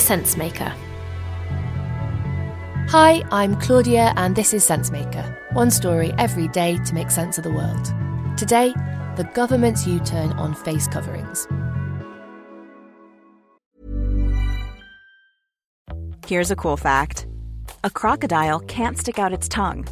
Sensemaker. Hi, I'm Claudia, and this is Sensemaker. One story every day to make sense of the world. Today, the government's U turn on face coverings. Here's a cool fact a crocodile can't stick out its tongue.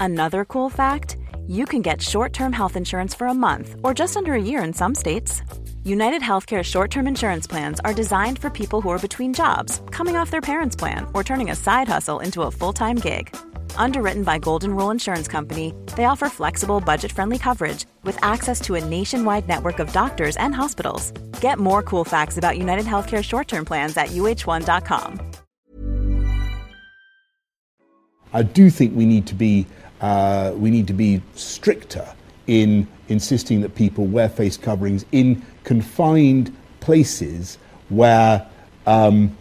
Another cool fact you can get short term health insurance for a month or just under a year in some states. United Healthcare short term insurance plans are designed for people who are between jobs, coming off their parents' plan, or turning a side hustle into a full time gig. Underwritten by Golden Rule Insurance Company, they offer flexible, budget friendly coverage with access to a nationwide network of doctors and hospitals. Get more cool facts about United Healthcare short term plans at uh1.com. I do think we need to be uh, we need to be stricter in insisting that people wear face coverings in confined places where um,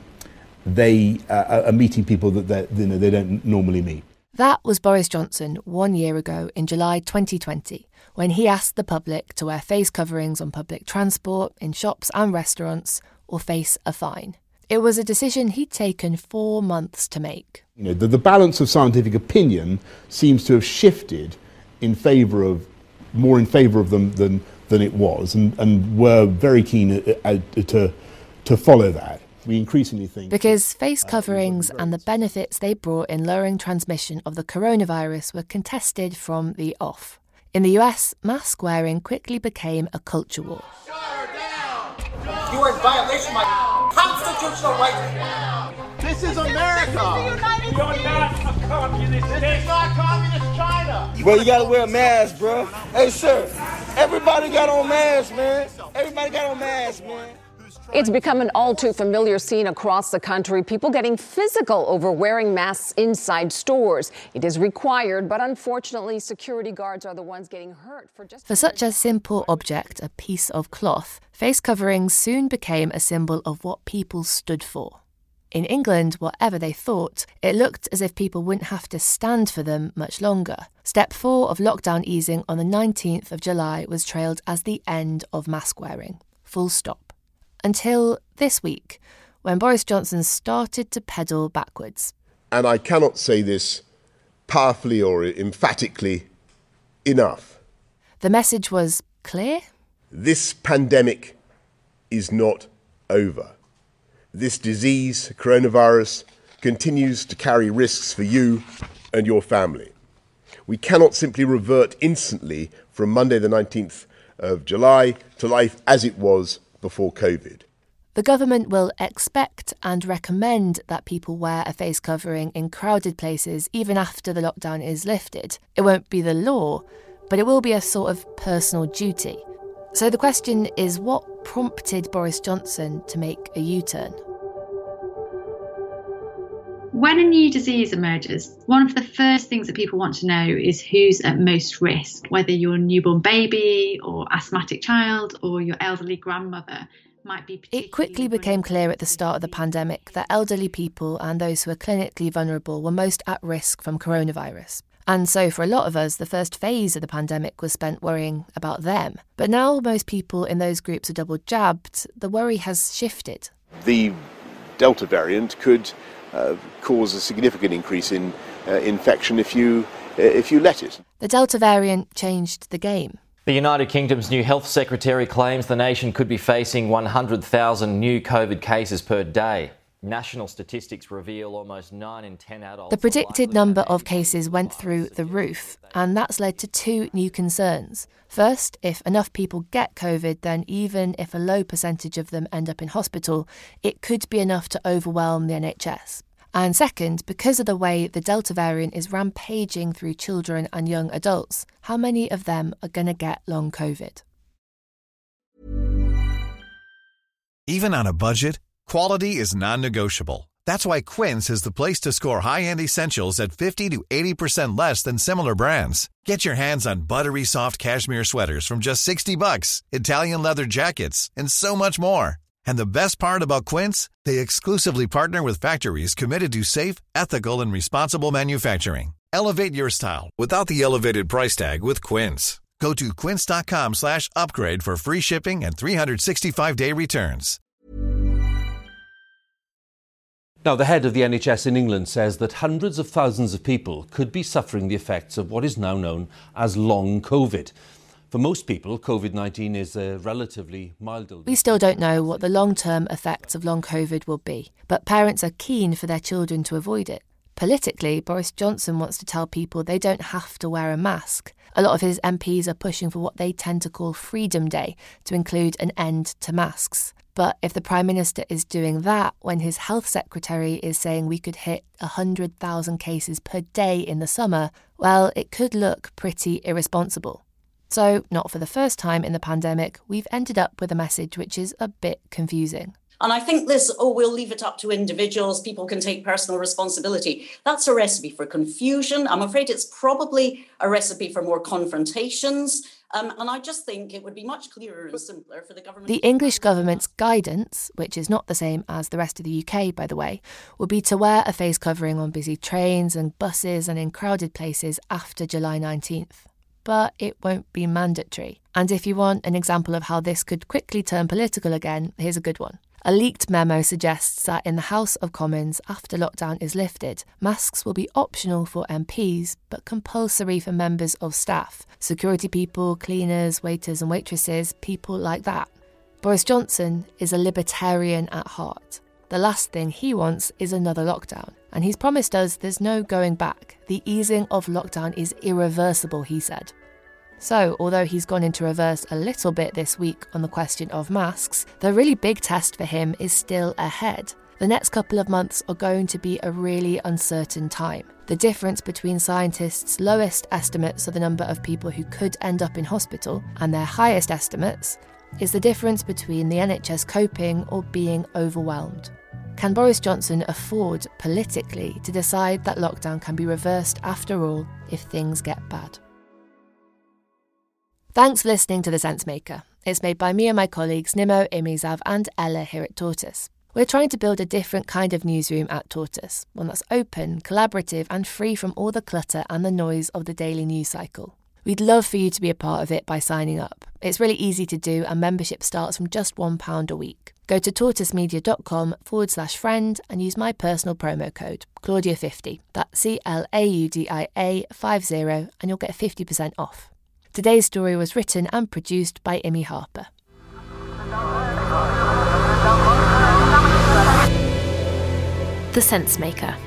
they uh, are meeting people that you know, they don't normally meet. That was Boris Johnson one year ago in July 2020 when he asked the public to wear face coverings on public transport, in shops and restaurants, or face a fine. It was a decision he'd taken four months to make. You know, the, the balance of scientific opinion seems to have shifted in favour of more in favour of them than, than it was, and, and were very keen uh, uh, to, to follow that. We increasingly think. Because face coverings and the benefits they brought in lowering transmission of the coronavirus were contested from the off. In the US, mask wearing quickly became a culture war. You are in violation of my constitutional rights. This is America. This is You're not a communist. This is not communist China. Well, you gotta wear a mask, bro. Hey, sir. Everybody got on masks, man. Everybody got on masks, man. It's become an all too familiar scene across the country. People getting physical over wearing masks inside stores. It is required, but unfortunately, security guards are the ones getting hurt for just. For such a simple object, a piece of cloth, face coverings soon became a symbol of what people stood for. In England, whatever they thought, it looked as if people wouldn't have to stand for them much longer. Step four of lockdown easing on the 19th of July was trailed as the end of mask wearing. Full stop until this week, when Boris Johnson started to pedal backwards. And I cannot say this powerfully or emphatically enough. The message was clear. This pandemic is not over. This disease, coronavirus, continues to carry risks for you and your family. We cannot simply revert instantly from Monday, the 19th of July, to life as it was before COVID. The government will expect and recommend that people wear a face covering in crowded places even after the lockdown is lifted. It won't be the law, but it will be a sort of personal duty. So the question is what prompted Boris Johnson to make a U turn? When a new disease emerges, one of the first things that people want to know is who's at most risk, whether you're a newborn baby or asthmatic child or your elderly grandmother. Might be. It quickly became clear at the start of the pandemic that elderly people and those who are clinically vulnerable were most at risk from coronavirus. And so, for a lot of us, the first phase of the pandemic was spent worrying about them. But now most people in those groups are double jabbed, the worry has shifted. The Delta variant could cause a significant increase in uh, infection if you, uh, if you let it. The Delta variant changed the game. The United Kingdom's new health secretary claims the nation could be facing 100,000 new COVID cases per day. National statistics reveal almost 9 in 10 adults. The predicted number of cases went through the roof, and that's led to two new concerns. First, if enough people get COVID, then even if a low percentage of them end up in hospital, it could be enough to overwhelm the NHS. And second, because of the way the Delta variant is rampaging through children and young adults, how many of them are going to get long COVID? Even on a budget, Quality is non negotiable. That's why Quince is the place to score high end essentials at 50 to 80% less than similar brands. Get your hands on buttery soft cashmere sweaters from just 60 bucks, Italian leather jackets, and so much more. And the best part about Quince, they exclusively partner with factories committed to safe, ethical, and responsible manufacturing. Elevate your style without the elevated price tag with Quince. Go to quince.com slash upgrade for free shipping and 365 day returns. Now, the head of the NHS in England says that hundreds of thousands of people could be suffering the effects of what is now known as long COVID. For most people, COVID 19 is a relatively mild illness. We still don't know what the long term effects of long COVID will be, but parents are keen for their children to avoid it. Politically, Boris Johnson wants to tell people they don't have to wear a mask. A lot of his MPs are pushing for what they tend to call Freedom Day to include an end to masks. But if the Prime Minister is doing that when his Health Secretary is saying we could hit 100,000 cases per day in the summer, well, it could look pretty irresponsible. So, not for the first time in the pandemic, we've ended up with a message which is a bit confusing. And I think this, oh, we'll leave it up to individuals, people can take personal responsibility. That's a recipe for confusion. I'm afraid it's probably a recipe for more confrontations. Um, and I just think it would be much clearer and simpler for the government. The English government's guidance, which is not the same as the rest of the UK, by the way, would be to wear a face covering on busy trains and buses and in crowded places after July 19th. But it won't be mandatory. And if you want an example of how this could quickly turn political again, here's a good one. A leaked memo suggests that in the House of Commons, after lockdown is lifted, masks will be optional for MPs but compulsory for members of staff security people, cleaners, waiters, and waitresses, people like that. Boris Johnson is a libertarian at heart. The last thing he wants is another lockdown. And he's promised us there's no going back. The easing of lockdown is irreversible, he said. So, although he's gone into reverse a little bit this week on the question of masks, the really big test for him is still ahead. The next couple of months are going to be a really uncertain time. The difference between scientists' lowest estimates of the number of people who could end up in hospital and their highest estimates is the difference between the NHS coping or being overwhelmed. Can Boris Johnson afford politically to decide that lockdown can be reversed after all if things get bad? Thanks for listening to The Sensemaker. It's made by me and my colleagues Nimmo, Imizav, and Ella here at Tortoise. We're trying to build a different kind of newsroom at Tortoise, one that's open, collaborative, and free from all the clutter and the noise of the daily news cycle. We'd love for you to be a part of it by signing up. It's really easy to do, and membership starts from just £1 a week. Go to tortoisemedia.com forward slash friend and use my personal promo code, Claudia50. That's C L A U D I A 50, and you'll get 50% off. Today's story was written and produced by Imi Harper. The Sensemaker.